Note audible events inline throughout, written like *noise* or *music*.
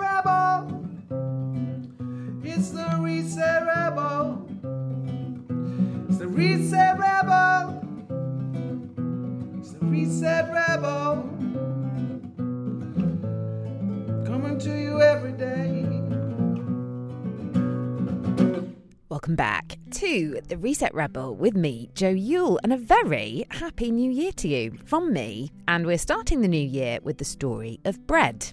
Rebel. It's the Reset Rebel. It's the Reset Rebel. It's the Reset Rebel. Coming to you every day. Welcome back to the Reset Rebel with me, Joe Yule, and a very happy new year to you from me. And we're starting the new year with the story of bread.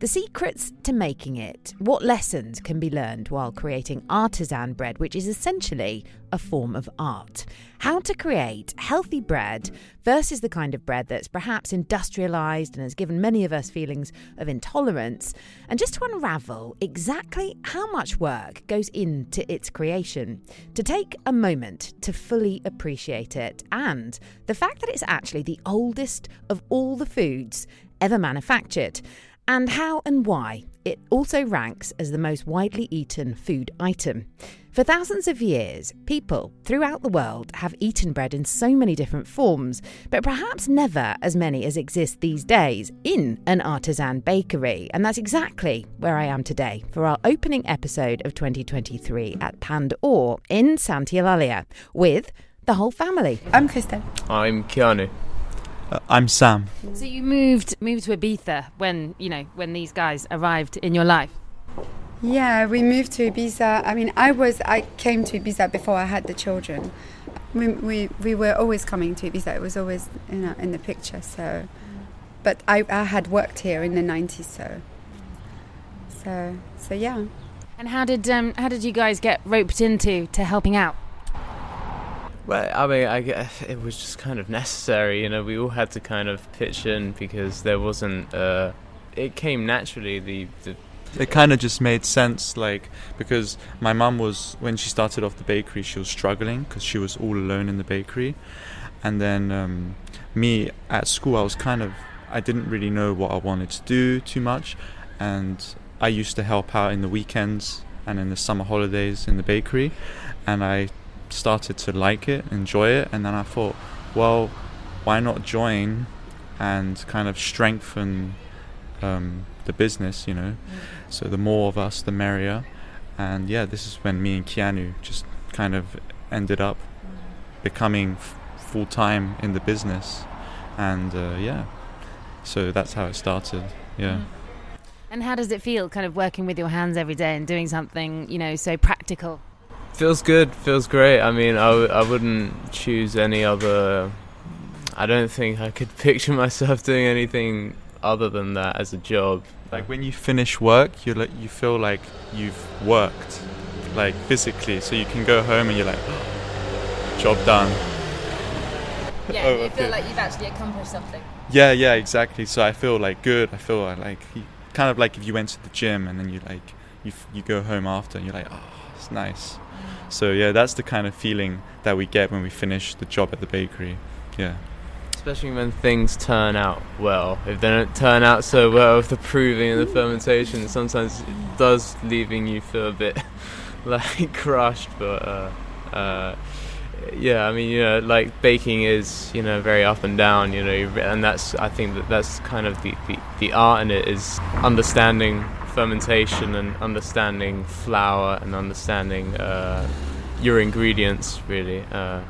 The secrets to making it, what lessons can be learned while creating artisan bread, which is essentially a form of art. How to create healthy bread versus the kind of bread that's perhaps industrialized and has given many of us feelings of intolerance, and just to unravel exactly how much work goes into its creation, to take a moment to fully appreciate it, and the fact that it's actually the oldest of all the foods ever manufactured and how and why it also ranks as the most widely eaten food item. For thousands of years, people throughout the world have eaten bread in so many different forms, but perhaps never as many as exist these days in an artisan bakery. And that's exactly where I am today for our opening episode of 2023 at Pandor in Santa Eulalia with the whole family. I'm Kristen. I'm Keanu. Uh, I'm Sam. So you moved moved to Ibiza when you know when these guys arrived in your life. Yeah, we moved to Ibiza. I mean, I was I came to Ibiza before I had the children. We we, we were always coming to Ibiza. It was always you know in the picture. So, but I, I had worked here in the '90s. So, so so yeah. And how did um, how did you guys get roped into to helping out? Well, I mean, I guess it was just kind of necessary. You know, we all had to kind of pitch in because there wasn't. Uh, it came naturally. The, the it kind of just made sense, like because my mum was when she started off the bakery, she was struggling because she was all alone in the bakery, and then um, me at school, I was kind of I didn't really know what I wanted to do too much, and I used to help out in the weekends and in the summer holidays in the bakery, and I started to like it, enjoy it, and then I thought, well, why not join and kind of strengthen um, the business, you know? So the more of us, the merrier. And yeah, this is when me and Keanu just kind of ended up becoming f- full time in the business, and uh, yeah, so that's how it started. Yeah. And how does it feel, kind of working with your hands every day and doing something, you know, so practical? Feels good. Feels great. I mean, I w- I wouldn't choose any other. I don't think I could *laughs* picture myself doing anything other than that as a job. Like when you finish work, you like you feel like you've worked, like physically. So you can go home and you're like, oh, job done. Yeah, Oh, you feel like you've actually accomplished something. Yeah, yeah, exactly. So I feel like good. I feel uh, like kind of like if you went to the gym and then you like you f- you go home after and you're like, oh, it's nice. So yeah, that's the kind of feeling that we get when we finish the job at the bakery. Yeah. Especially when things turn out well. If they don't turn out so well with the proving and the fermentation, sometimes it does leaving you feel a bit *laughs* like crushed. But uh, uh, yeah, I mean, you know, like baking is, you know, very up and down. You know, and that's I think that that's kind of the the, the art in it is understanding fermentation and understanding flour and understanding uh, your ingredients really. Uh,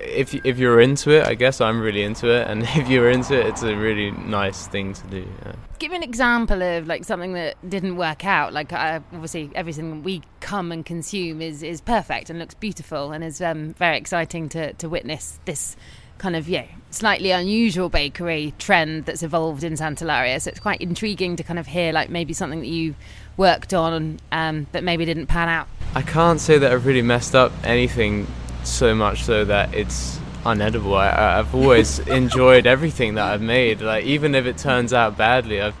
if if you're into it, I guess I'm really into it, and *laughs* if you're into it, it's a really nice thing to do. Yeah. Give me an example of like something that didn't work out. Like obviously everything we come and consume is is perfect and looks beautiful and is um, very exciting to to witness this kind of yeah slightly unusual bakery trend that's evolved in Santa Laria. So it's quite intriguing to kind of hear like maybe something that you worked on um, that maybe didn't pan out. I can't say that I've really messed up anything so much so that it's unedible. I- I've always *laughs* enjoyed everything that I've made. Like even if it turns out badly, I've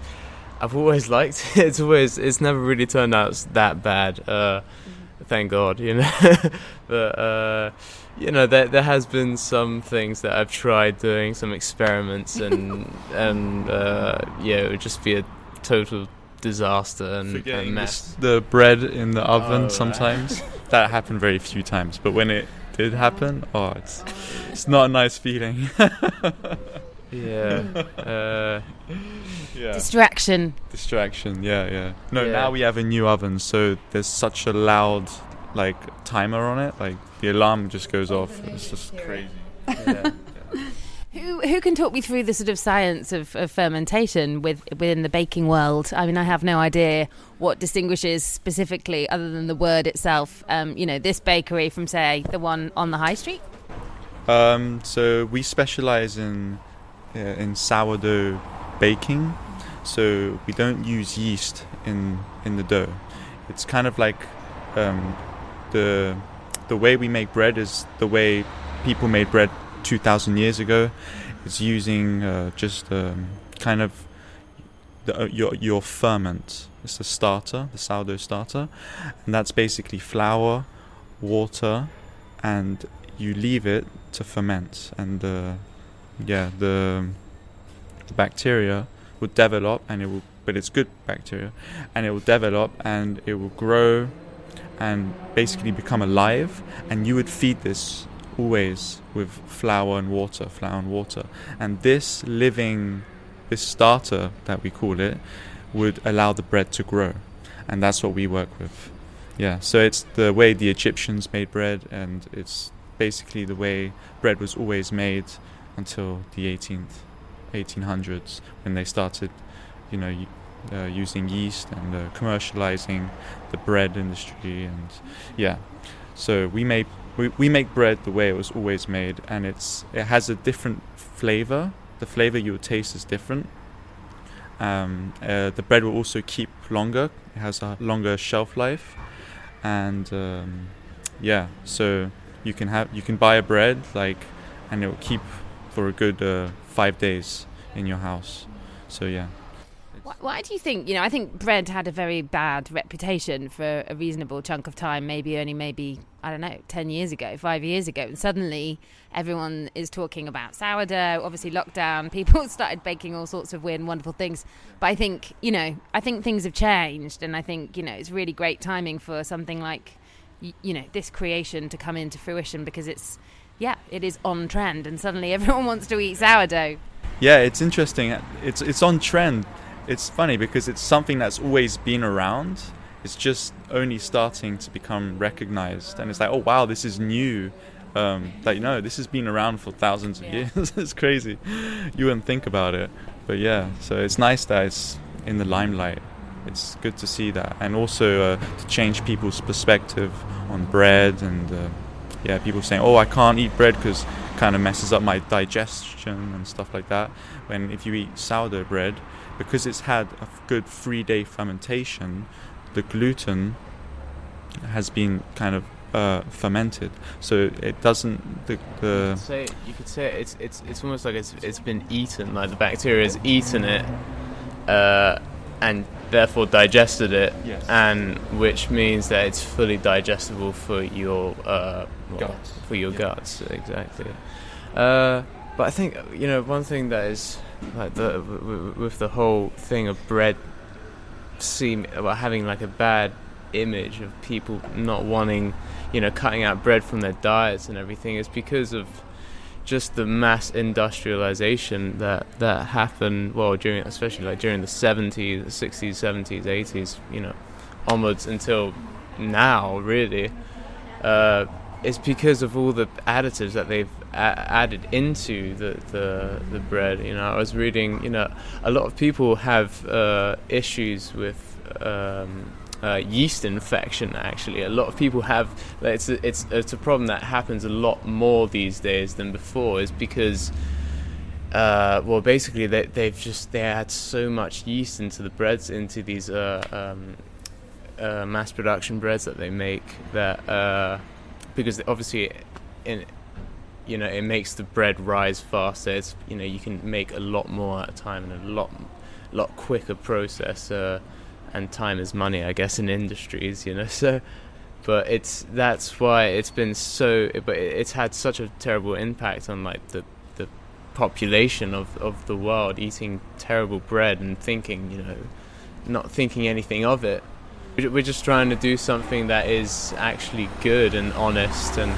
I've always liked it. *laughs* It's always it's never really turned out that bad. Uh, thank God, you know. *laughs* but uh, you know, there there has been some things that I've tried doing, some experiments, and *laughs* and uh, yeah, it would just be a total disaster and, and mess. this, the bread in the oven Oh, sometimes. *laughs* that happened very few times, but when it did happen, oh, it's it's not a nice feeling. *laughs* Yeah. uh, yeah. Distraction. Distraction. Yeah, yeah. No, Yeah. now we have a new oven, so there's such a loud like timer on it. Like the alarm just goes off. It's just crazy. *laughs* yeah. Who who can talk me through the sort of science of, of fermentation with within the baking world? I mean, I have no idea what distinguishes specifically, other than the word itself. Um, you know, this bakery from say the one on the high street. Um, so we specialize in uh, in sourdough baking. So we don't use yeast in in the dough. It's kind of like um, the the way we make bread is the way people made bread 2,000 years ago. It's using uh, just um, kind of the, uh, your your ferment. It's the starter, the sourdough starter, and that's basically flour, water, and you leave it to ferment, and uh, yeah, the, the bacteria will develop, and it will, but it's good bacteria, and it will develop, and it will grow, and basically become alive, and you would feed this always with flour and water, flour and water, and this living, this starter that we call it, would allow the bread to grow, and that's what we work with. Yeah, so it's the way the Egyptians made bread, and it's basically the way bread was always made until the 18th, 1800s, when they started, you know, uh, using yeast and uh, commercializing the bread industry, and yeah. So we made we, we make bread the way it was always made, and it's it has a different flavor. The flavor you taste is different. Um, uh, the bread will also keep longer. It has a longer shelf life, and um, yeah, so you can have you can buy a bread like, and it will keep for a good uh, five days in your house. So yeah. Why, why do you think? You know, I think bread had a very bad reputation for a reasonable chunk of time. Maybe only maybe I don't know, ten years ago, five years ago, and suddenly everyone is talking about sourdough. Obviously, lockdown, *laughs* people started baking all sorts of weird and wonderful things. But I think you know, I think things have changed, and I think you know, it's really great timing for something like y- you know this creation to come into fruition because it's yeah, it is on trend, and suddenly *laughs* everyone wants to eat sourdough. Yeah, it's interesting. It's it's on trend. It's funny because it's something that's always been around. It's just only starting to become recognized, and it's like, oh wow, this is new. Um, like you know, this has been around for thousands of Yeah. years. *laughs* it's crazy. You wouldn't think about it, but yeah. So it's nice that it's in the limelight. It's good to see that, and also uh, to change people's perspective on bread and uh, yeah, people saying, "Oh, I can't eat bread because kind of messes up my digestion and stuff like that." When if you eat sourdough bread, because it's had a good three-day fermentation, the gluten has been kind of uh, fermented, so it doesn't the the say you could say it's it's it's almost like it's it's been eaten, like the bacteria has eaten it, uh, and therefore digested it, Yes. and which means that it's fully digestible for your uh, Guts. for your Yeah. guts, exactly. Uh, but I think you know one thing that is like the with the whole thing of bread, seem well, having like a bad image of people not wanting, you know, cutting out bread from their diets and everything is because of just the mass industrialization that that happened well during especially like during the 70s the 60s 70s 80s you know onwards until now really uh, it's because of all the additives that they've added into the, the the bread you know I was reading you know a lot of people have uh, issues with um, uh, yeast infection. Actually, a lot of people have. It's a, it's it's a problem that happens a lot more these days than before. Is because. Uh, well, basically, they, they've just they add so much yeast into the breads, into these uh, um, uh, mass production breads that they make that uh, because obviously, in you know, it makes the bread rise faster. It's you know you can make a lot more at a time and a lot lot quicker process. Uh, and time is money, I guess, in industries, you know. *laughs* So, but it's that's why it's been so. But it's had such a terrible impact on like the the population of of the world eating terrible bread and thinking, you know, not thinking anything of it. We're we're just trying to do something that is actually good and honest and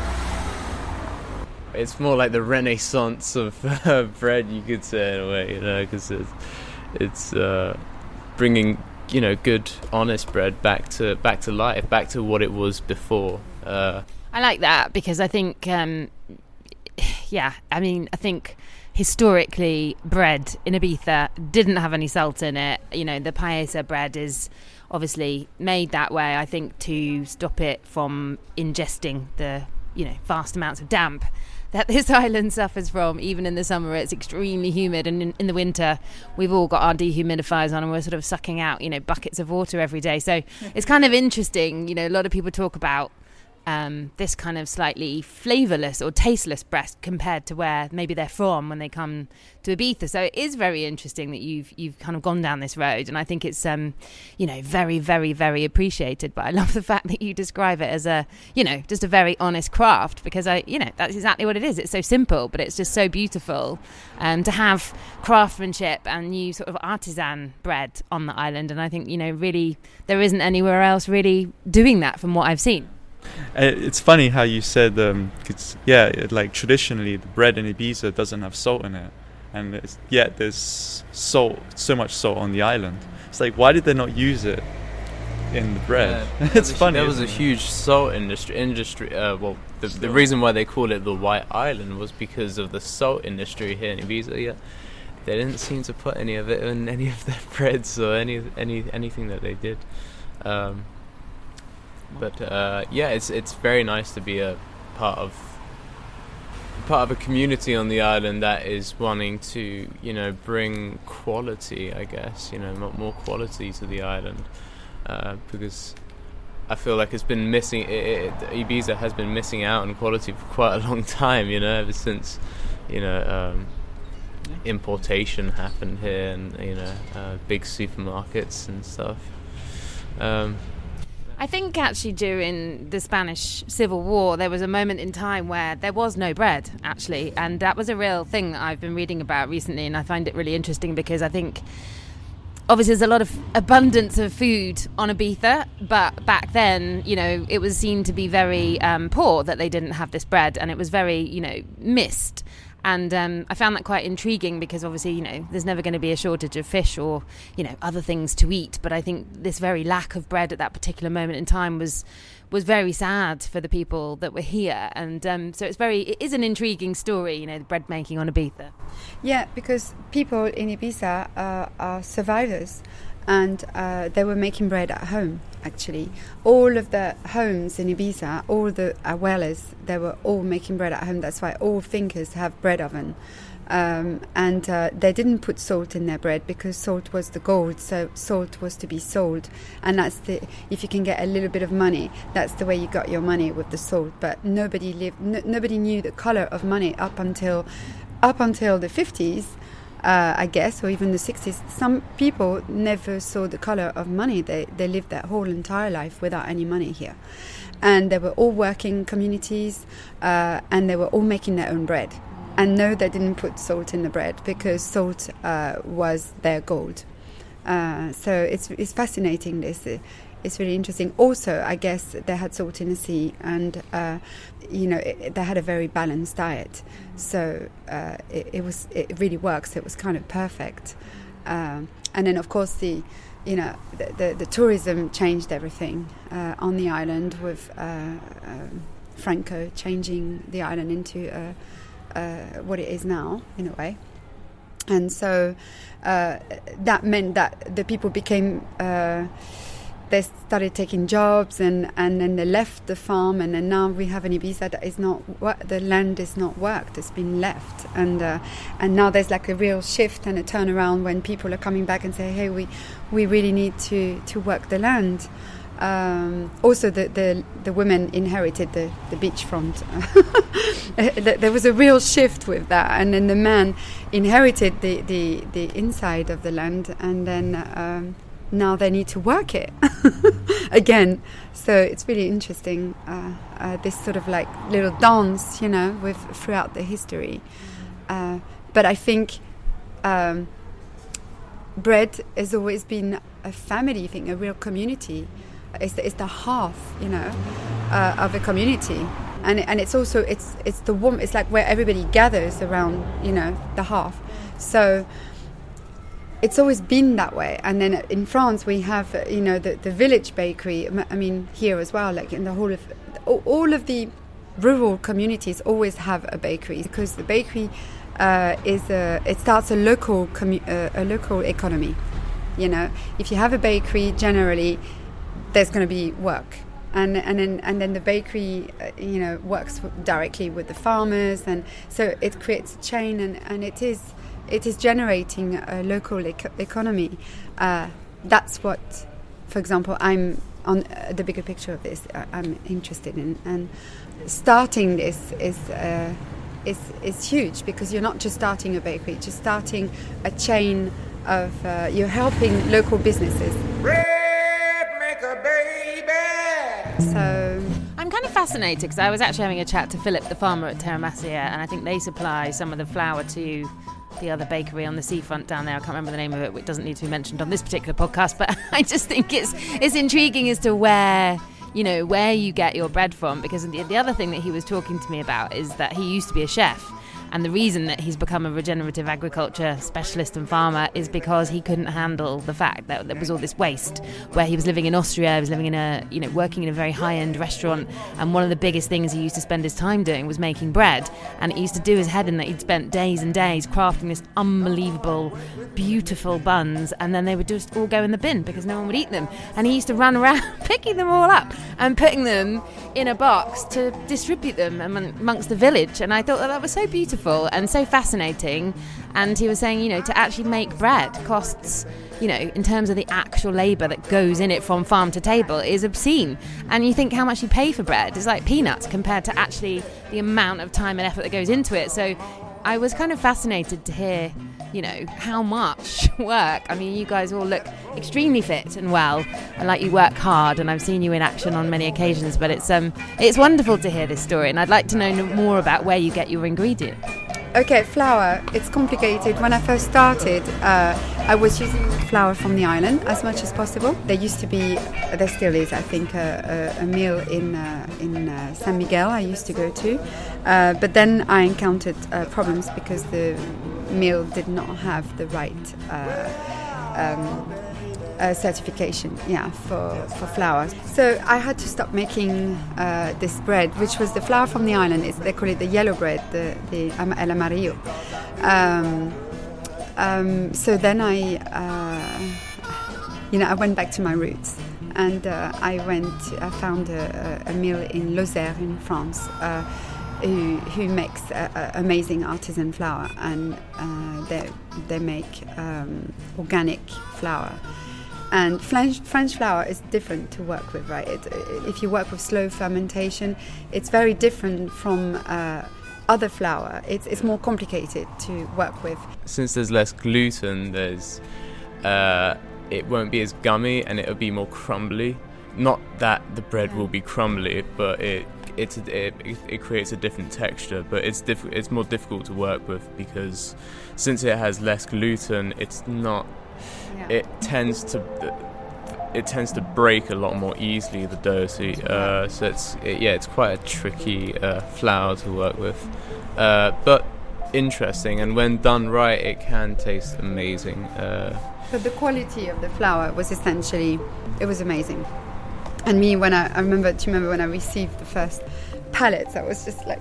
it's more like the renaissance *laughs* of bread, you could say in a way, you know, because it's it's uh, bringing you know good, honest bread back to back to life, back to what it was before. Uh, I like that because I think, um, yeah, I mean, I think historically bread in Ibiza didn't have any salt in it. You know, the paella bread is obviously made that way, I think, to stop it from ingesting the, you know, vast amounts of damp that this *laughs* island suffers from. Even in the summer, it's extremely humid, and in, in, the winter, we've all got our dehumidifiers on, and we're sort of sucking out, you know, buckets of water every day. So it's kind of interesting. You know, a lot of people talk about um, this kind of slightly flavourless or tasteless breast compared to where maybe they're from when they come to Ibiza. So it is very interesting that you've you've kind of gone down this road, and I think it's um, you know very very very appreciated. But I *laughs* love the fact that you describe it as a you know just a very honest craft because I you know that's exactly what it is. It's so simple, but it's just so beautiful. Um, to have craftsmanship and new sort of artisan bread on the island, and I think you know really there isn't anywhere else really doing that from what I've seen. Uh, it's funny how you said, um, yeah, like traditionally the bread in Ibiza doesn't have salt in it, and yet there's salt, so much salt on the island. It's like, why did they not use it in the bread? Yeah, *laughs* it's funny. There was a it? huge salt industry. Industry. Uh, well, the, the reason why they called it the White Island was because of the salt industry here in Ibiza. Yeah, they didn't seem to put any of it in any of their *laughs* breads or any any anything that they did. Um, but uh, yeah, it's it's very nice to be a part of part of a community on the island that is wanting to you know bring quality, I guess you know more quality to the island uh, because. I feel like it's been missing. It, it, Ibiza has been missing out on quality for quite a long *laughs* time. You know, ever since you know um, importation happened here, and you know, uh, big supermarkets and stuff. Um, I think actually during the Spanish Civil War, there was a moment in time where there was no bread, actually. And that was a real thing that I've been reading about recently. And I find it really interesting because I think obviously there's a lot of abundance of food on Ibiza, but back then, you know, it was seen to be very um, poor that they didn't have this bread, and it was very, you know, missed. And um, I found that quite intriguing because obviously, you know, there's never going to be a shortage of fish or, you know, other things to eat. But I think this very lack of bread at that particular moment in time was was very sad for the people that were here. And um, so it's very, it is an intriguing story, you know, the bread making on Ibiza. Yeah, because people in Ibiza uh, are survivors and uh, they were making bread at home actually. All of the homes in ibiza all the abuelas they were all making bread at home. That's why all fincas have bread oven. Um, and uh, they didn't put salt in their bread because salt was the gold. So salt was to be sold. And that's the if you can get a little bit of money that's the way you got your money with the salt. But nobody lived nobody knew the color of money up until up until the 50s uh, I guess, or even the 60s, some people never saw the color of money. They, they lived their whole entire life without any money here. And they were all working communities uh, and they were all making their own bread. And no, they didn't put salt in the bread because salt uh, was their gold. Uh, so it's, it's fascinating, this it's really interesting. Also, I guess they had salt in the sea, and uh, you know it, they had a very balanced diet, so uh, it, it, was it really works. It was kind of perfect, um, and then of course the you know the, the, the tourism changed everything uh, on the island with uh, um, Franco changing the island into uh, uh, what it is now in a way, and so that meant that the people became they started taking jobs and, and then they left the farm and then now we have an Ibiza that is not the land is not worked it's been left. And uh, and now there's like a real shift and a turnaround when people are coming back and say hey we we really need to to work the land. Um, also the, the the women inherited the, the beachfront. *laughs* There was a real shift with that and then the man inherited the, the, the inside of the land and then um, now they need to work it *laughs* again. So it's really interesting. Uh, uh, this sort of like little dance, you know, with throughout the history. Uh, but I think um, bread has always been a family thing, a real community. It's the, it's the half, you know, uh, of a community. and and it's also it's it's the warm. It's like where everybody gathers around, you know, the hearth. So it's always been that way. And then in France, we have, you know, the, the village bakery. I mean, here as well, like in the whole of all- all of the rural communities always have a bakery because the bakery uh, is a, it starts a local commu- uh, a local economy. You know, if you have a bakery, generally there's going to be work. And, and then and then the bakery, uh, you know, works directly with the farmers, and so it creates a chain, and, and it is it is generating a local eco- economy. Uh, that's what, for example, I'm on uh, the bigger picture of this. uh, I'm interested in, and starting this is. Uh, is, is huge because you're not just starting a bakery, you're just starting a chain of, uh, you're helping local businesses. Bread make a baby. So, I'm kind of fascinated because I was actually having a chat to Philip, the farmer at Terramasia, and I think they supply some of the flour to the other bakery on the seafront down there. I can't remember the name of it. It doesn't need to be mentioned on this particular podcast, but *laughs* I just think it's it's intriguing as to where you know where you get your bread from. Because the, the other thing that he was talking to me about is that he used to be a chef. And the reason that he's become a regenerative agriculture specialist and farmer is because he couldn't handle the fact that there was all this waste. Where he was living in Austria, he was living in a, you know, working in a very high-end restaurant, and one of the biggest things he used to spend his time doing was making bread. And it used to do his head in that he'd spent days and days crafting this unbelievable, beautiful buns, and then they would just all go in the bin because no one would eat them. And he used to run around *laughs* picking them all up and putting them in a box to distribute them amongst the village. And I thought that that was so beautiful and so fascinating. And he was saying, you know, to actually make bread costs, you know, in terms of the actual labour that goes in it from farm to table is obscene. And you think how much you pay for bread is like peanuts compared to actually the amount of time and effort that goes into it. So I was kind of fascinated to hear, you know, how much *laughs* work. I mean, you guys all look extremely fit and well, and like you work hard. And I've seen you in action on many occasions. But it's um, it's wonderful to hear this story, and I'd like to know more about where you get your ingredients. okay, flour, it's complicated. When I first started, uh, I was using flour from the island as much as possible. There used to be, there still is, I think, a, a, a mill in, uh, in uh, San Miguel I used to go to. Uh, but then I encountered uh, problems because the mill did not have the right uh, um, uh, certification, yeah, for, for flour. So I had to stop making uh, this bread, which was the flour from the island. It's, they call it the yellow bread, the, the am- el amarillo. Um, um, so then I, uh, you know, I went back to my roots, and uh, I went. I found a, a, a mill in Lozère in France. Who, who makes uh, amazing artisan flour and uh, they, they make um, organic flour and French, French flour is different to work with, right? It, if you work with slow fermentation, it's very different from uh, other flour. It's, it's more complicated to work with. Since there's less gluten, there's uh, it won't be as gummy and it'll be more crumbly. Not that the bread will be crumbly, but it it's it, it creates a different texture. But it's diff- it's more difficult to work with because since it has less gluten, it's not it tends to it tends to break a lot more easily the dough so, uh, so it's it, yeah it's quite a tricky uh, flour to work with uh, but interesting and when done right it can taste amazing uh, But the quality of the flour was essentially, it was amazing. And me, when I, I remember, do you remember when I received the first pallets, I was just like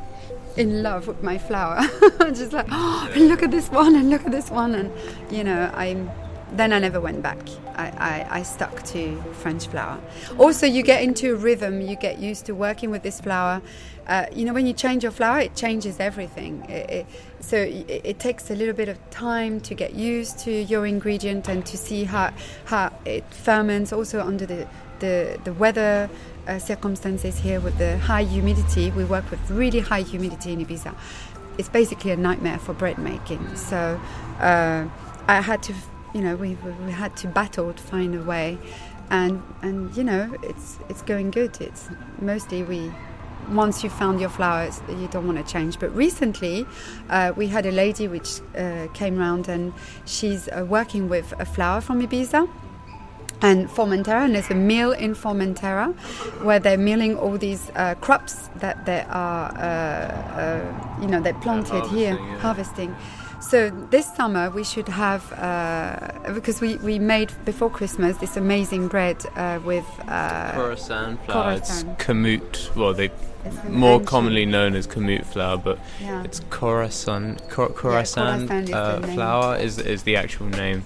in love with my flour. *laughs* just like, oh, look at this one, and look at this one. And, you know, I'm, then I never went back. I, I, I stuck to French flour. Also, you get into a rhythm, you get used to working with this flour. Uh, you know, when you change your flour, it changes everything. It, it, so it, it takes a little bit of time to get used to your ingredient and to see how, how it ferments also under the, the, the weather uh, circumstances here with the high humidity. We work with really high humidity in Ibiza. It's basically a nightmare for bread making. So uh, I had to, you know, we, we had to battle to find a way. And, and you know, it's, it's going good. It's mostly we once you found your flowers, you don't want to change. But recently, uh, we had a lady which uh, came round and she's uh, working with a flower from Ibiza. And Formentera, and there's a mill in Formentera where they're milling all these uh, crops that they are, uh, uh, you know, they planted here, harvesting, yeah. harvesting. So this summer we should have, uh, because we, we made before Christmas this amazing bread uh, with uh, Khorasan flour. It's kamut. Well, they more commonly known as kamut flour, but yeah. it's Khorasan. Khor- Khorasan Khorasan is uh, flour is is the actual name.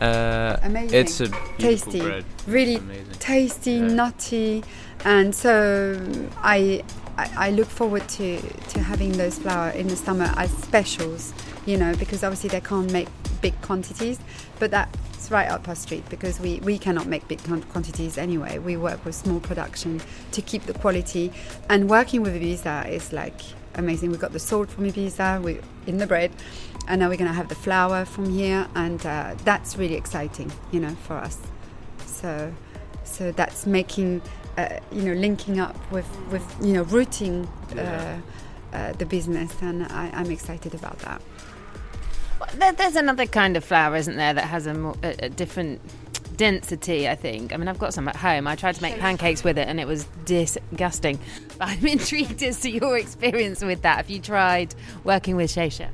Uh, Amazing. it's a Tasty. bread. really Amazing. tasty, Yeah. nutty, and so I, I I look forward to to having those flour in the summer as specials. You know, because obviously they can't make big quantities, but that's right up our street because we we cannot make big quantities anyway. We work with small production to keep the quality, and working with Ibiza is like amazing. We got the salt from Ibiza, we in the bread. And now we're going to have the flour from here, and uh, that's really exciting, you know, for us. So, so that's making, uh, you know, linking up with, with you know, rooting Yeah. uh, uh, the business, and I, I'm excited about that. Well, there, there's another kind of flour, isn't there, that has a, more, a, a different density, I think. I mean, I've got some at home. I tried to make pancakes with it and it was disgusting. But *laughs* I'm intrigued as to your experience with that. Have you tried working with Xeixa?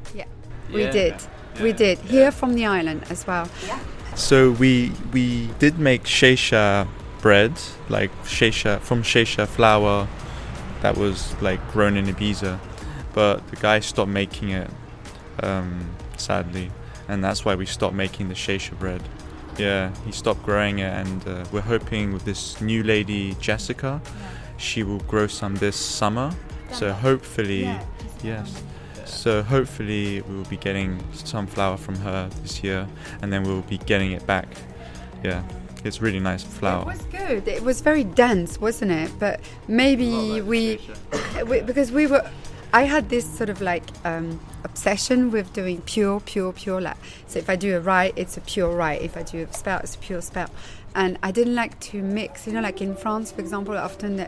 We Yeah. did, we Yeah. did here from the island as well. So we we did make xeixa bread, like xeixa from xeixa flour that was like grown in Ibiza, but the guy stopped making it, um, sadly, and that's why we stopped making the xeixa bread. Yeah, he stopped growing it, and uh, we're hoping with this new lady Jessica, she will grow some this summer. So hopefully, yes. So hopefully we will be getting some flour from her this year, and then we'll be getting it back. Yeah, it's really nice flower. It was good. It was very dense, wasn't it? But maybe we, *coughs* we, because we were, I had this sort of like um, obsession with doing pure, pure, pure. Like, so if I do a rye, it's a pure rye. If I do a spelt, it's a pure spelt. And I didn't like to mix. You know, like in France, for example, often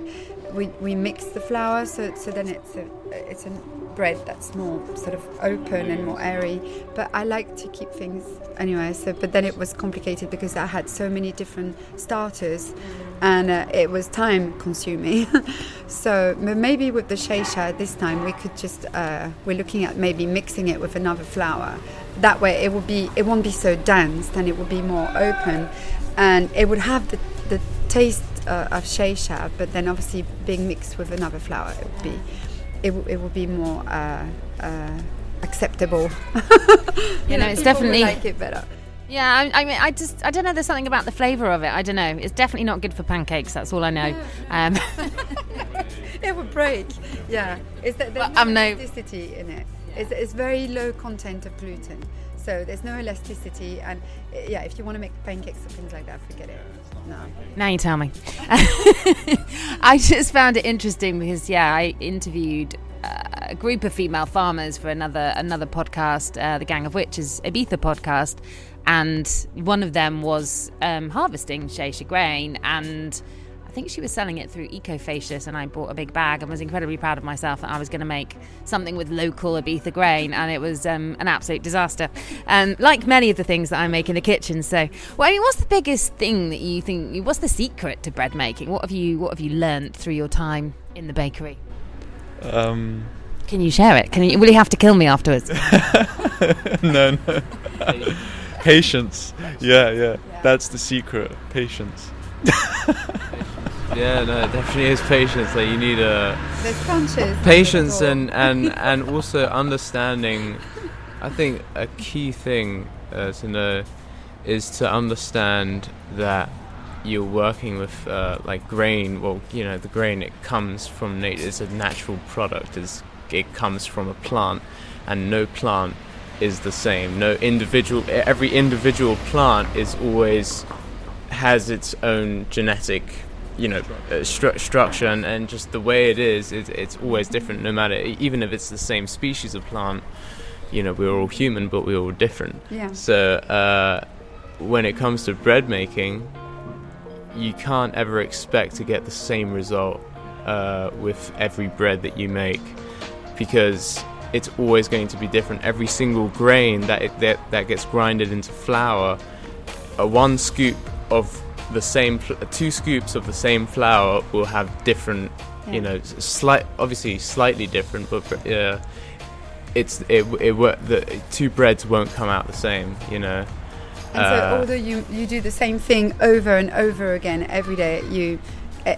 we, we mix the flour, so so then it's a it's a bread that's more sort of open and more airy. But I like to keep things anyway. So, but then it was complicated because I had so many different starters, and uh, it was time consuming. *laughs* so, maybe with the xeixa this time we could just uh, we're looking at maybe mixing it with another flour. That way, it will be it won't be so dense, and it will be more open, and it would have the the taste uh, of xeixa, but then obviously being mixed with another flour, it would be it, w- it would be more uh, uh, acceptable. *laughs* You know, it's definitely- like it better. Yeah, I, I mean, I just, I don't know. There's something about the flavour of it. I don't know. It's definitely not good for pancakes. That's all I know. Um, *laughs* It would break. Yeah, it's that there's Well, no I'm no- elasticity in it. It's, it's very low content of gluten, so there's no elasticity. And uh, yeah, if you want to make pancakes or things like that, forget it. No. Now you tell me. *laughs* I just found it interesting because yeah, I interviewed uh, a group of female farmers for another another podcast, uh, the Gang of Witches Ibiza podcast, and one of them was um, harvesting Xeixa grain and. I think she was selling it through Ecofacius, and I bought a big bag and was incredibly proud of myself that I was going to make something with local Ibiza grain, and it was um, an absolute disaster. And like many of the things that I make in the kitchen, so well, I mean, what's the biggest thing that you think? What's the secret to bread making? What have you What have you learnt through your time in the bakery? Um, Can you share it? Can you? Will you have to kill me afterwards? *laughs* no, no. *laughs* Patience. Yeah, yeah. That's the secret. Patience. *laughs* Yeah, no, it definitely is patience. Like you need a There's punches. patience and and *laughs* and also understanding. I think a key thing uh, to know is to understand that you're working with uh, like grain. Well, you know, the grain it comes from nature. It's a natural product. It's, it comes from a plant, and no plant is the same. No individual. Every individual plant is always has its own genetic you know uh, stru- structure and, and just the way it is it's, it's always different no matter even if it's the same species of plant you know we're all human but we're all different Yeah. so uh, when it comes to bread making you can't ever expect to get the same result uh, with every bread that you make because it's always going to be different every single grain that it, that, that gets grinded into flour a one scoop of the same two scoops of the same flour will have different, Yeah. you know, slight obviously slightly different, but uh, it's it it wo- the two breads won't come out the same, you know. And so, Uh, although you, you do the same thing over and over again every day, you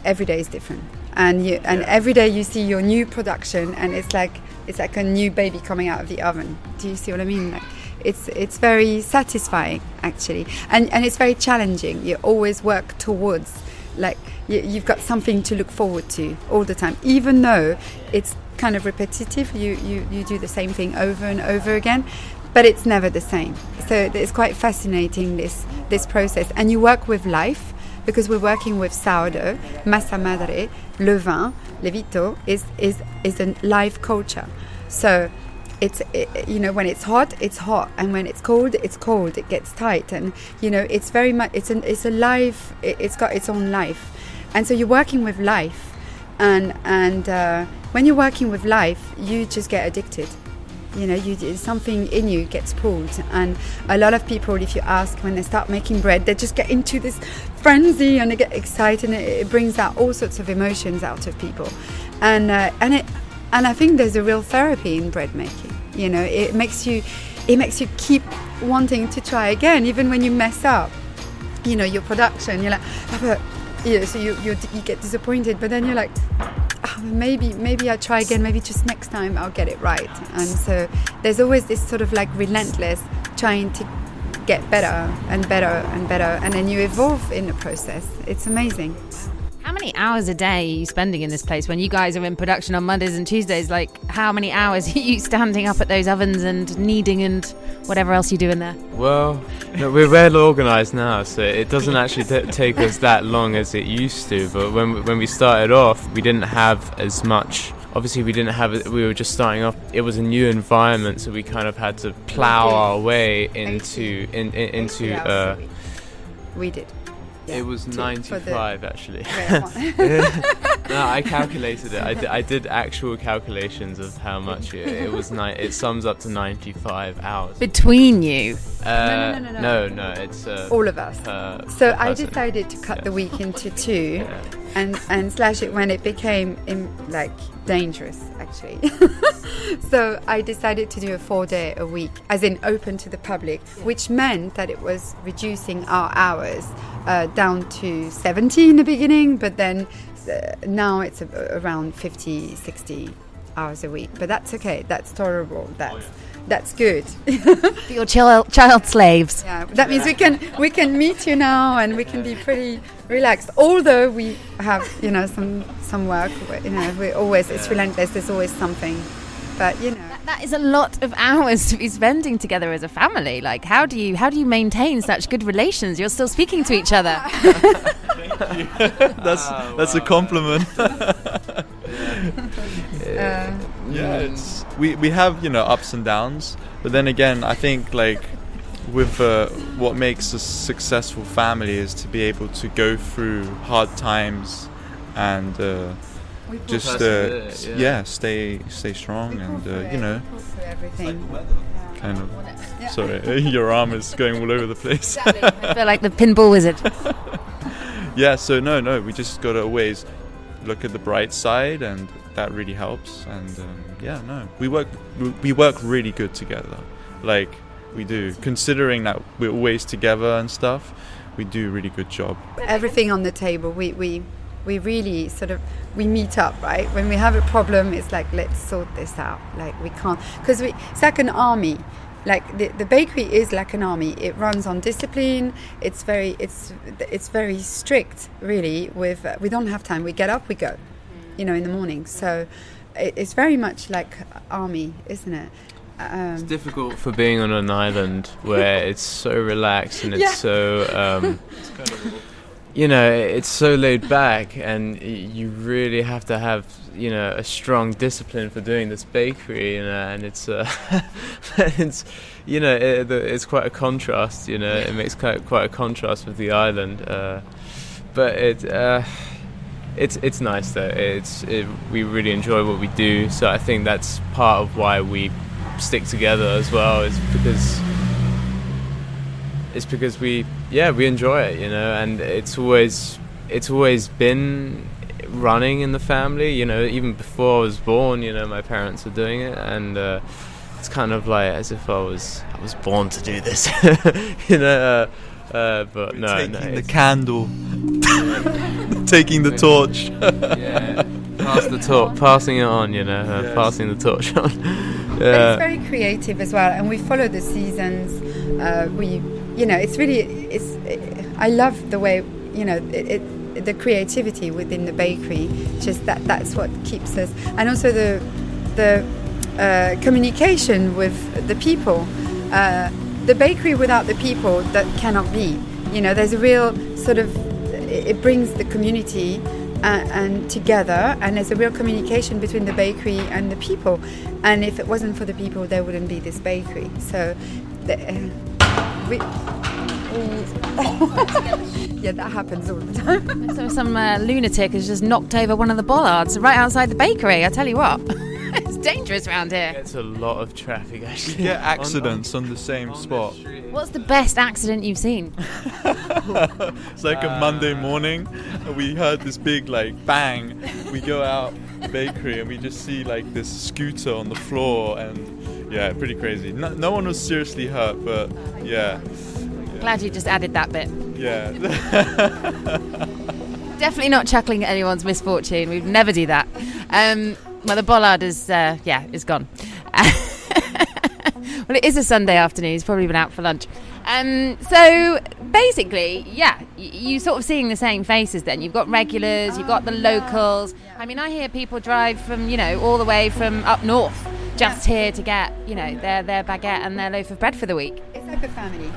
every day is different, and you and Yeah. every day you see your new production, and it's like it's like a new baby coming out of the oven. Do you see what I mean? Like, it's it's very satisfying actually, and and it's very challenging. You always work towards like you, you've got something to look forward to all the time, even though it's kind of repetitive. You you you do the same thing over and over again but it's never the same. So it's quite fascinating this this process, and you work with life because we're working with sourdough, massa madre, levain, levito is is is a live culture. So it's it, you know when it's hot, it's hot, and when it's cold, it's cold. It gets tight, and you know it's very much it's an it's a live. It, it's got its own life, and so you're working with life, and and uh, when you're working with life, you just get addicted you know you something in you gets pulled and a lot of people if you ask when they start making bread they just get into this frenzy and they get excited and it, it brings out all sorts of emotions out of people and uh, and it and i think there's a real therapy in bread making you know? It makes you it makes you keep wanting to try again even when you mess up you know your production. You're like oh, but know, so you, you you get disappointed but then you're like oh, maybe maybe I try again. Maybe just next time I'll get it right. And so there's always this sort of like relentless trying to get better and better and better and then you evolve in the process. It's amazing How many hours a day are you spending in this place when you guys are in production on Mondays and Tuesdays? Like, how many hours *laughs* are you standing up at those ovens and kneading and whatever else you do in there? Well, no, we're well organised now, so it doesn't actually t- take us that long as it used to. But when we- when we started off, we didn't have as much. Obviously, we didn't have. it- We were just starting off. It was a new environment, so we kind of had to plow our way into in, in, into. Uh, we did it was to- for the- 95 actually. *laughs* *laughs* No, I *laughs* calculated it. I, d- I did actual calculations of how much it, it was. Ni- it sums up to 95 hours. Between you. Uh, no, no, no, no, no. no, it's uh, all of us per- so per I decided to cut Yeah. the week into two Yeah. and and slash it when it became in, like dangerous actually. *laughs* So i decided to do a four day a week as in open to the public which meant that it was reducing our hours uh, down to 70 in the beginning but then uh, now it's a, around 50 60 hours a week. But that's okay. That's tolerable. That's that's good For *laughs* your child, child slaves. yeah, that means we can we can meet you now and we can be pretty relaxed. Although we have you know some some work, you know, we always it's relentless. There's always something, but you know, That is a lot of hours to be spending together as a family. Like, how do you how do you maintain such good relations? You're still speaking to each other. *laughs* that's Ah, that's a compliment. *laughs* *laughs* uh, yeah, it's we we have you know ups and downs, but then again, I think like with uh, what makes a successful family is to be able to go through hard times and uh, just uh, Persevere, s- yeah. yeah. stay stay strong and uh, you know we pull through everything. kind of. Yeah. Sorry, *laughs* your arm is going all over the place. *laughs* I feel like the pinball wizard. yeah, so no, no, we just gotta always look at the bright side, and that really helps. And um, yeah, no, we work we work really good together. Like we do, considering that we're always together and stuff. We do a really good job. everything on the table. We we we really sort of we meet up right when we have a problem. It's like let's sort this out. Like we can't because we it's like an army. Like the, the bakery is like an army. It runs on discipline. It's very it's it's very strict really. With uh, we don't have time. We get up, we go. You know, in the morning. So it, it's very much like army, isn't it? It's Um, difficult for being on an island where *laughs* it's so relaxed and it's Yeah. so, um, *laughs* you know, it's so laid back, and you really have to have, you know, a strong discipline for doing this bakery, you know, and it's, uh, *laughs* it's, you know, it, it's quite a contrast, you know, it makes quite quite a contrast with the island, uh, but it. Uh, it's it's nice though. It's it, we really enjoy what we do, so I think that's part of why we stick together as well is because it's because we yeah we enjoy it, you know, and it's always it's always been running in the family. You know, even before I was born, you know, my parents were doing it, and uh, it's kind of like as if I was I was born to do this, *laughs* you know. Uh, uh, but no, taking no, the candle, *laughs* taking the torch. *laughs* yeah, pass the torch, passing it on, you know, uh, Yes. passing the torch on. Yeah. it's very creative as well, and we follow the seasons. Uh, we, you know, it's really, it's. I love the way, you know, it, it, the creativity within the bakery. Just that, that's what keeps us, and also the, the uh, communication with the people. Uh, the bakery without the people that cannot be. You know, there's a real sort of. It brings the community and, and together, and there's a real communication between the bakery and the people. And if it wasn't for the people, there wouldn't be this bakery. So, the, uh, we, *laughs* yeah, that happens all the time. *laughs* So some uh, lunatic has just knocked over one of the bollards right outside the bakery. I tell you what, *laughs* it's dangerous around here. It's a lot of traffic actually. Get On- accidents on the same on spot. street. What's the best accident you've seen? It's like a Monday morning. We heard this big like bang. We go out the bakery and we just see like this scooter on the floor and yeah, pretty crazy. No, no one was seriously hurt, but yeah, Glad you just added that bit. yeah. *laughs* Definitely not chuckling at anyone's misfortune. We'd never do that. Um, well, the bollard is, uh, yeah, is gone. *laughs* well, it is a Sunday afternoon. He's probably been out for lunch. Um, so basically, yeah, you sort of seeing the same faces. Then you've got regulars, you've got the locals. I mean, I hear people drive from you know all the way from up north just here to get you know their their baguette and their loaf of bread for the week. It's like a family.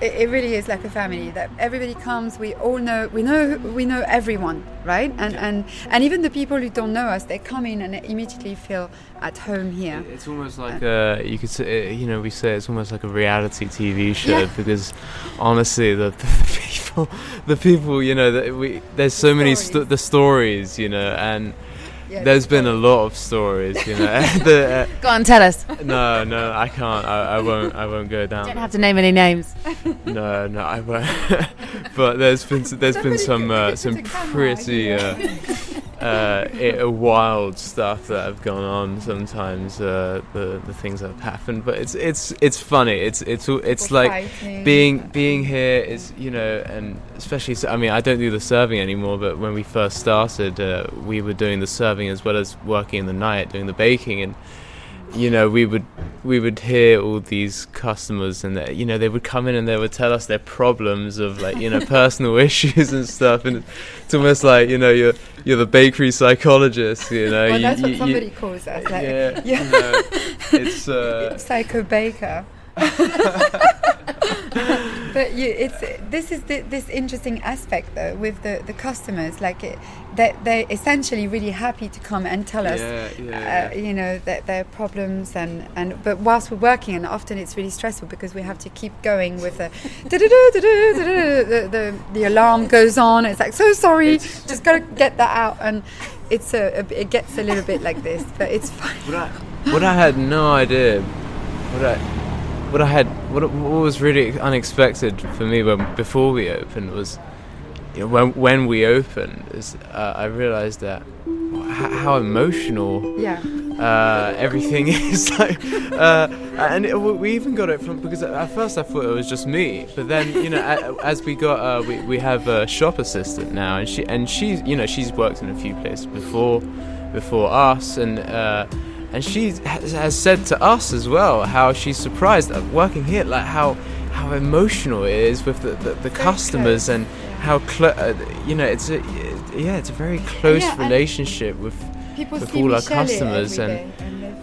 It, it really is like a family. That everybody comes. We all know. We know. We know everyone, right? And and and even the people who don't know us, they come in and they immediately feel at home here. It's almost like uh, you could say, uh, you know, we say it's almost like a reality TV show Yeah. because honestly, the, *laughs* the people, the people, you know, that we there's so many sto- the stories, you know, and Yeah, there's been a lot of stories, you know. *laughs* the, Go on, tell us. uh, no, no, I can't. I, I won't. I won't go down. You don't have to name any names. *laughs* No, no, I won't. *laughs* but there's been there's been some uh, some put a camera pretty uh. Uh, i- wild stuff that have gone on. Sometimes uh, the the things that have happened, but it's it's it's funny. It's it's it's like fighting. being being here is you know, and especially I mean I don't do the serving anymore, but when we first started, uh, we were doing the serving as well as working in the night doing the baking and you know we would we would hear all these customers and they, you know they would come in and they would tell us their problems of like you know *laughs* personal issues and stuff and it's almost like you know you're you're the bakery psychologist you know Well, you, that's what you- you- somebody calls us. Like, yeah, *laughs* yeah. you know, it's uh, *laughs* Psycho baker. But you, it's this is the, this interesting aspect though with the, the customers like it, that they're essentially really happy to come and tell us yeah, yeah, uh, you know their, their problems and, and but whilst we're working and often it's really stressful because we have to keep going with the *laughs* the, the, the alarm goes on. It's like so sorry just gotta get that out. And it's a, a it gets a little bit like this but it's fine. What I, what I had no idea, what I, what I had, what, what was really unexpected for me when before we opened was, you know, when when we opened, is uh, I realized that how emotional yeah. uh, everything *laughs* is like, uh, and it, we even got it from because at first I thought it was just me, but then you know *laughs* as we got uh, we we have a shop assistant now, and she and she's you know she's worked in a few places before before us, and uh, and she has, said to us as well how she's surprised at working here, like how how emotional it is with the, the, the customers close, and how clo- uh, you know it's a yeah it's a very close Yeah, relationship with people with all our Michelle customers and,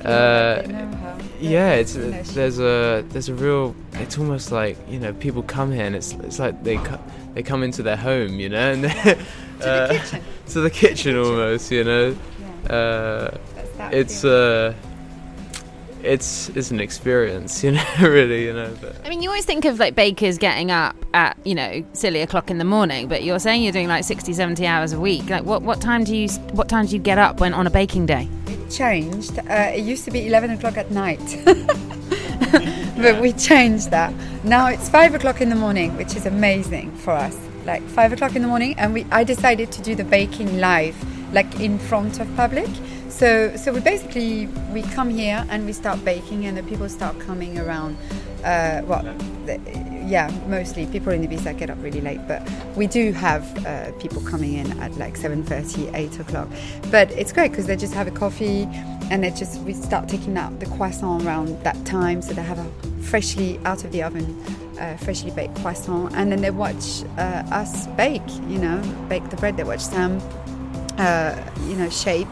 uh, like they know her. yeah it's she- there's a there's a real it's almost like you know people come here and it's it's like they co- they come into their home you know and *laughs* to uh, the kitchen. to the kitchen almost you know Yeah, uh, that's that it's feeling. uh it's it's an experience *laughs* you know really you know but I mean, you always think of like bakers getting up at, you know, silly o'clock in the morning, but you're saying you're doing like 60, 70 hours a week. Like, what, what time do you what time do you get up when on a baking day? it changed. Uh, it used to be 11 o'clock at night. *laughs* but we changed that. Now it's five o'clock in the morning, which is amazing for us. Like five o'clock in the morning, and we I decided to do the baking live, like in front of public. So so we basically we come here and we start baking, and the people start coming around. Uh, well, yeah, mostly people in Ibiza get up really late, but we do have uh, people coming in at like 7.30, 8 o'clock. But it's great because they just have a coffee and they just we start taking out the croissant around that time, so they have a freshly out of the oven, uh, freshly baked croissant, and then they watch uh, us bake. You know, bake the bread. They watch Sam, uh, you know, shape.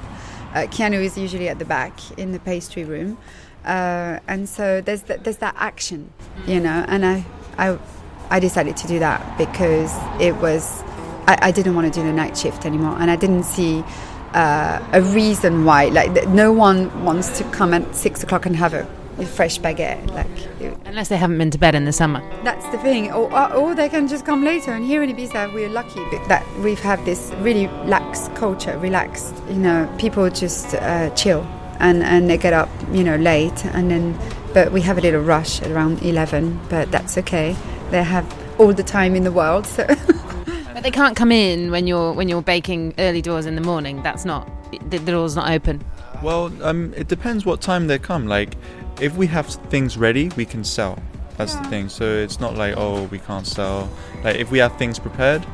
Uh, Keanu is usually at the back in the pastry room. Uh, and so there's th- there's that action, you know, and I, I I decided to do that because it was I, I didn't want to do the night shift anymore, and I didn't see uh, a reason why. Like th- no one wants to come at six o'clock and have a, a fresh baguette. Like Unless they haven't been to bed in the summer. that's the thing, or, or, or they can just come later. And here in Ibiza, we're lucky that we've had this really lax culture, relaxed. You know, people just uh, chill and and they get up, you know, late, and then but we have a little rush at around eleven, but that's okay. They have all the time in the world, so. *laughs* But they can't come in when you're when you're baking early doors in the morning. That's not the, the door's not open. Well, um, it depends what time they come. Like, if we have things ready, we can sell. That's the thing. So it's not like oh we can't sell. Like if we have things prepared,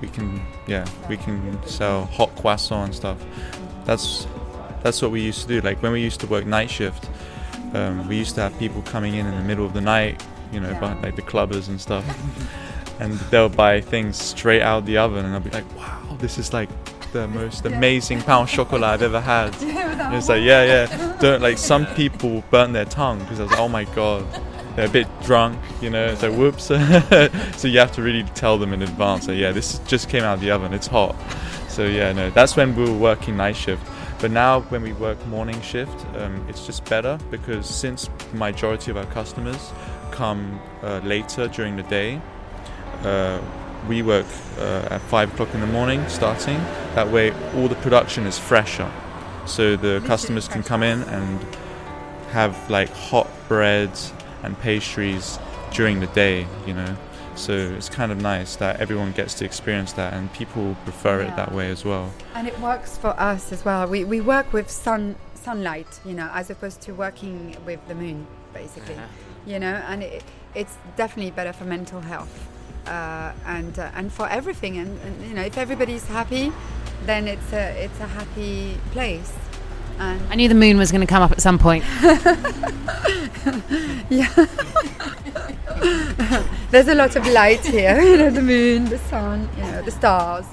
we can yeah we can sell hot croissant and stuff. That's that's what we used to do. Like when we used to work night shift, um, we used to have people coming in in the middle of the night. You know, Yeah. by, like the clubbers and stuff. *laughs* and they'll buy things straight out the oven, and I'll be like, wow, this is like the most amazing pain au chocolat I've ever had. *laughs* And it's like, yeah, yeah. Don't like some people burn their tongue because I was like, oh my god, they're a bit drunk, you know. It's like, whoops. *laughs* so you have to really tell them in advance. So yeah, this just came out of the oven. It's hot. So yeah, no, that's when we were working night shift. But now when we work morning shift, um, it's just better because since the majority of our customers come uh, later during the day, uh, we work uh, at five o'clock in the morning starting. That way, all the production is fresher, so the customers can come in and have like hot breads and pastries during the day. You know, so it's kind of nice that everyone gets to experience that, and people prefer Yeah. it that way as well. And it works for us as well. We, we work with sun sunlight, you know, as opposed to working with the moon, basically. You know, and it, it's definitely better for mental health uh, and uh, and for everything. And, and you know, if everybody's happy, then it's a it's a happy place. And I knew the moon was going to come up at some point. *laughs* Yeah. *laughs* There's a lot of light here. You know, the moon, the sun, you know, the stars.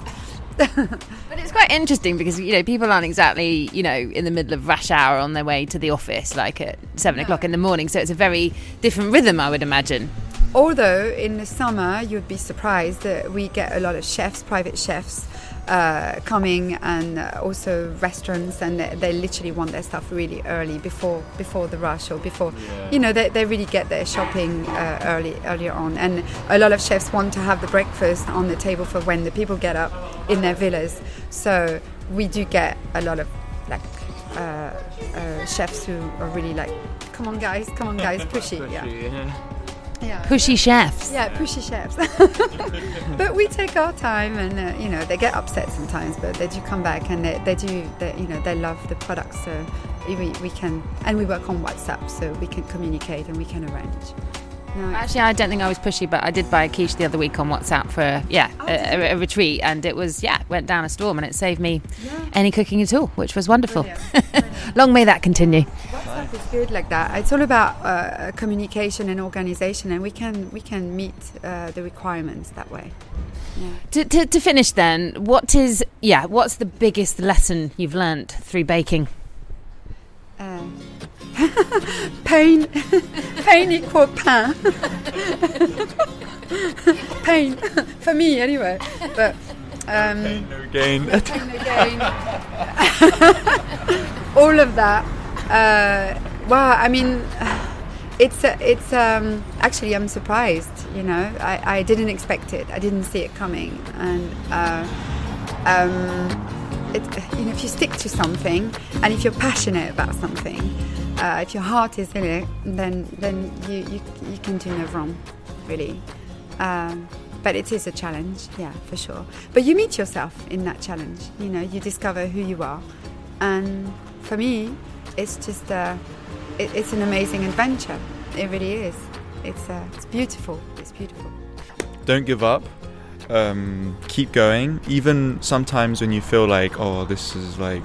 *laughs* But it's quite interesting because you know people aren't exactly you know in the middle of rush hour on their way to the office like at seven o'clock in the morning. So it's a very different rhythm, I would imagine. Although in the summer you'd be surprised that we get a lot of chefs, private chefs, uh, coming and uh, also restaurants, and they, they literally want their stuff really early before before the rush or before, you know, they, they really get their shopping uh, early earlier on. And a lot of chefs want to have the breakfast on the table for when the people get up in their villas. So we do get a lot of like uh, uh, chefs who are really like, come on guys, come on guys, pushy, *laughs* yeah. Yeah. Pushy chefs. Yeah, pushy chefs. *laughs* but we take our time, and uh, you know they get upset sometimes, but they do come back, and they, they do, they, you know, they love the products. So we, we can, and we work on WhatsApp, so we can communicate and we can arrange. No, Actually, I don't think I was pushy, but I did buy a quiche the other week on WhatsApp for yeah a, a, a retreat, and it was yeah went down a storm, and it saved me any cooking at all, which was wonderful. *laughs* Long may that continue. WhatsApp is good like that. It's all about uh, communication and organization, and we can we can meet uh, the requirements that way. To, to, to finish, then, what is yeah? What's the biggest lesson you've learnt through baking? Uh, *laughs* pain, *laughs* pain equal *laughs* pain. pain for me anyway. But um, No gain. pain again. all of that. Uh, well, I mean, *sighs* it's uh, it's um, actually I'm surprised. You know, I, I didn't expect it. I didn't see it coming, and uh, um, it, you know, if you stick to something and if you're passionate about something, uh, if your heart is in it, then then you you, you can do no wrong, really. Um, but it is a challenge, yeah, for sure. But you meet yourself in that challenge. You know, you discover who you are, and for me, it's just a, it, it's an amazing adventure. It really is. It's uh, it's beautiful. It's beautiful. Don't give up. Um, keep going. Even sometimes when you feel like, oh, this is like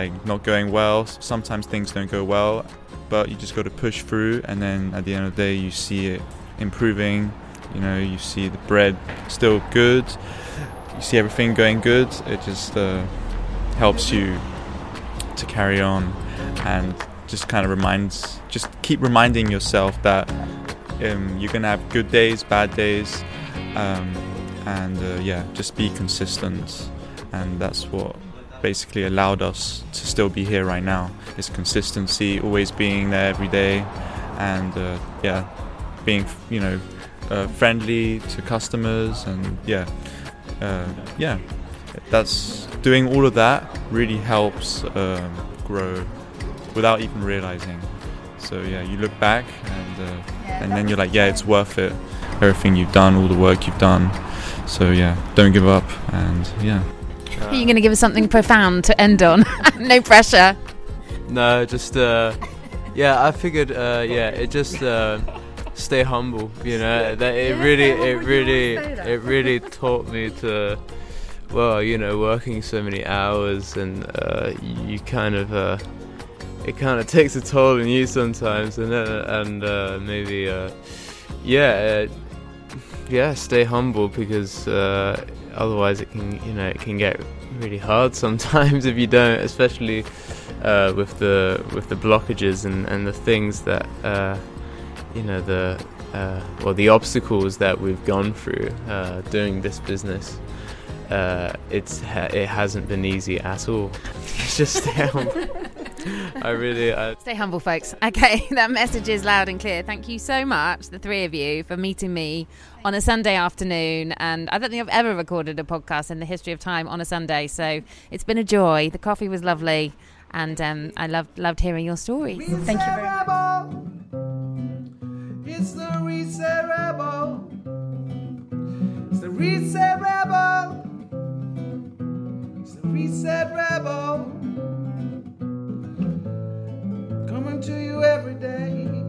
like not going well. Sometimes things don't go well, but you just got to push through. And then at the end of the day, you see it improving. You know, you see the bread still good. You see everything going good. It just uh, helps you to carry on and just kind of reminds, just keep reminding yourself that um, you're gonna have good days, bad days, um, and uh, yeah, just be consistent. And that's what basically allowed us to still be here right now. Is consistency, always being there every day, and uh, yeah, being you know uh, friendly to customers, and yeah, uh, yeah, that's doing all of that really helps um, grow without even realizing. So yeah, you look back and uh, and then you're like, yeah, it's worth it. Everything you've done, all the work you've done. So yeah, don't give up, and yeah. Are you going to give us something profound to end on? *laughs* no pressure. No, just uh, yeah. I figured, uh, yeah, it just uh, stay humble. You know, that it really, it really, it really taught me to, well, you know, working so many hours and uh, you kind of, uh, it kind of *laughs* takes a toll on you sometimes, and uh, and uh, maybe, uh, yeah, uh, yeah, stay humble because uh, otherwise it can, you know, it can get really hard *laughs* sometimes if you don't, especially uh, with the with the blockages and, and the things that uh, you know the uh, well the obstacles that we've gone through uh, doing this business. Uh, it's it hasn't been easy at all. *laughs* Just humble. I really I, Stay humble, folks. *laughs* Okay, that message is loud and clear. Thank you so much, the three of you, for meeting me on a Sunday afternoon. And I don't think I've ever recorded a podcast in the history of time on a Sunday. So it's been a joy. The coffee was lovely. And um, I loved, loved hearing your stories. Thank you very much. It's the reset rebel. It's the reset rebel. It's the reset rebel. Coming to you every day.